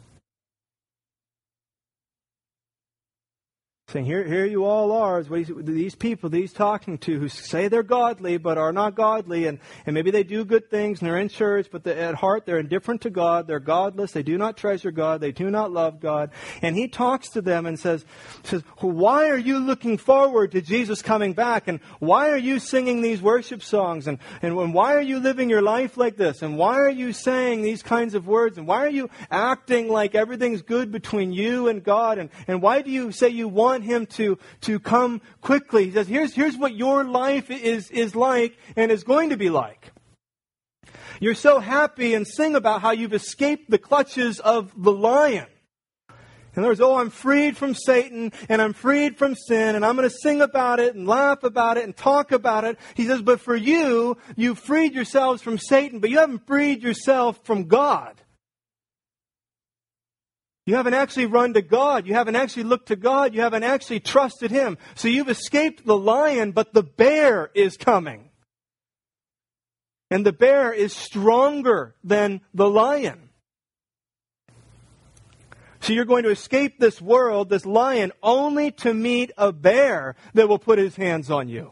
Saying, here, here you all are, these people, these talking to, who say they're godly but are not godly, and, and maybe they do good things and they're in church, but at heart they're indifferent to God, they're godless, they do not treasure God, they do not love God. And he talks to them and says, says why are you looking forward to Jesus coming back? And why are you singing these worship songs? And, and, and why are you living your life like this? And why are you saying these kinds of words? And why are you acting like everything's good between you and God? And, and why do you say you want want him to, to come quickly. He says, here's, here's what your life is, is like and is going to be like. You're so happy and sing about how you've escaped the clutches of the lion. In other words, oh, I'm freed from Satan and I'm freed from sin and I'm going to sing about it and laugh about it and talk about it. He says, but for you, you've freed yourselves from Satan, but you haven't freed yourself from God. You haven't actually run to God. You haven't actually looked to God. You haven't actually trusted Him. So you've escaped the lion, but the bear is coming. And the bear is stronger than the lion. So you're going to escape this world, this lion, only to meet a bear that will put his hands on you.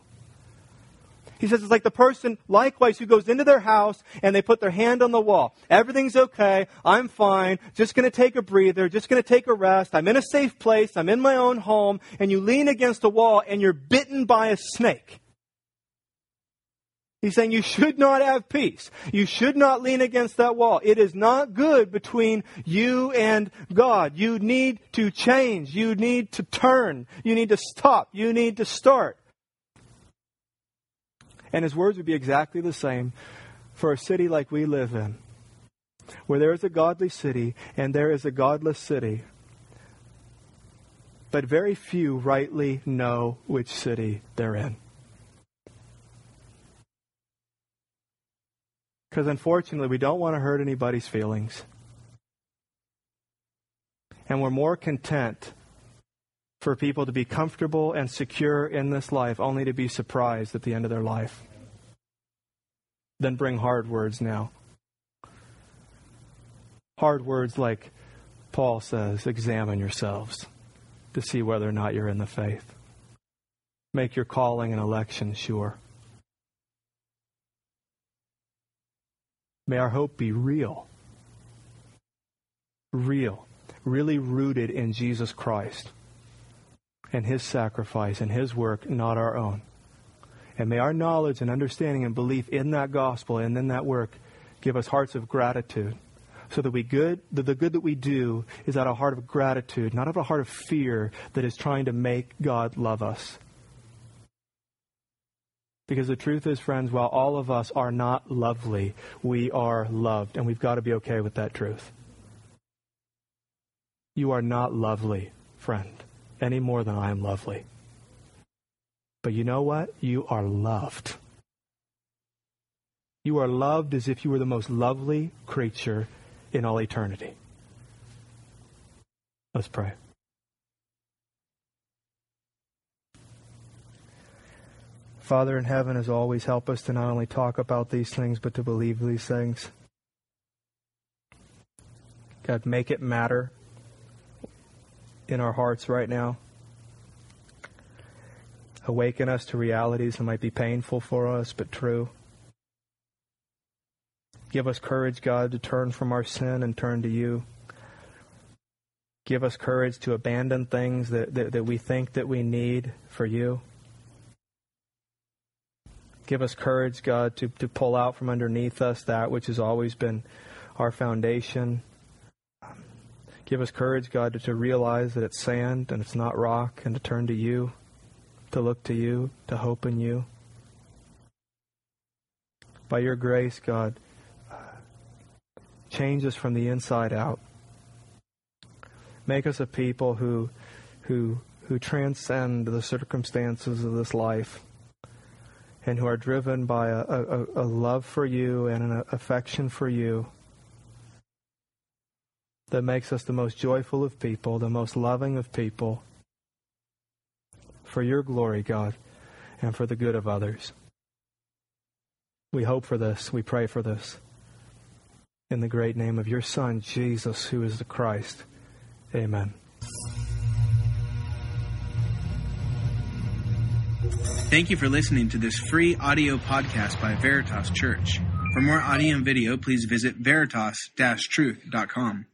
He says it's like the person, likewise, who goes into their house and they put their hand on the wall. Everything's okay. I'm fine. Just going to take a breather. Just going to take a rest. I'm in a safe place. I'm in my own home. And you lean against a wall and you're bitten by a snake. He's saying you should not have peace. You should not lean against that wall. It is not good between you and God. You need to change. You need to turn. You need to stop. You need to start. And his words would be exactly the same for a city like we live in, where there is a godly city and there is a godless city. But very few rightly know which city they're in. Because unfortunately, we don't want to hurt anybody's feelings. And we're more content for people to be comfortable and secure in this life, only to be surprised at the end of their life. Then bring hard words now. Hard words like Paul says examine yourselves to see whether or not you're in the faith. Make your calling and election sure. May our hope be real. Real. Really rooted in Jesus Christ and His sacrifice and His work, not our own. And may our knowledge and understanding and belief in that gospel and in that work give us hearts of gratitude. So that we good that the good that we do is out of a heart of gratitude, not out of a heart of fear that is trying to make God love us. Because the truth is, friends, while all of us are not lovely, we are loved, and we've got to be okay with that truth. You are not lovely, friend any more than I am lovely. But you know what? You are loved. You are loved as if you were the most lovely creature in all eternity. Let's pray. Father in heaven, as always, help us to not only talk about these things, but to believe these things. God, make it matter in our hearts right now. Awaken us to realities that might be painful for us, but true. Give us courage, God, to turn from our sin and turn to you. Give us courage to abandon things that, that, that we think that we need for you. Give us courage, God, to, to pull out from underneath us that which has always been our foundation Give us courage, God, to, realize that it's sand and it's not rock, and to turn to you, to look to you, to hope in you. By your grace, God, change us from the inside out. Make us a people who, who, who transcend the circumstances of this life and who are driven by a, a, a love for you and an affection for you that makes us the most joyful of people, the most loving of people. For your glory, God. and for the good of others. We hope for this. We pray for this. In the great name of your Son, Jesus, who is the Christ. Amen. Thank you for listening to this free audio podcast by Veritas Church. For more audio and video, please visit veritas-truth.com.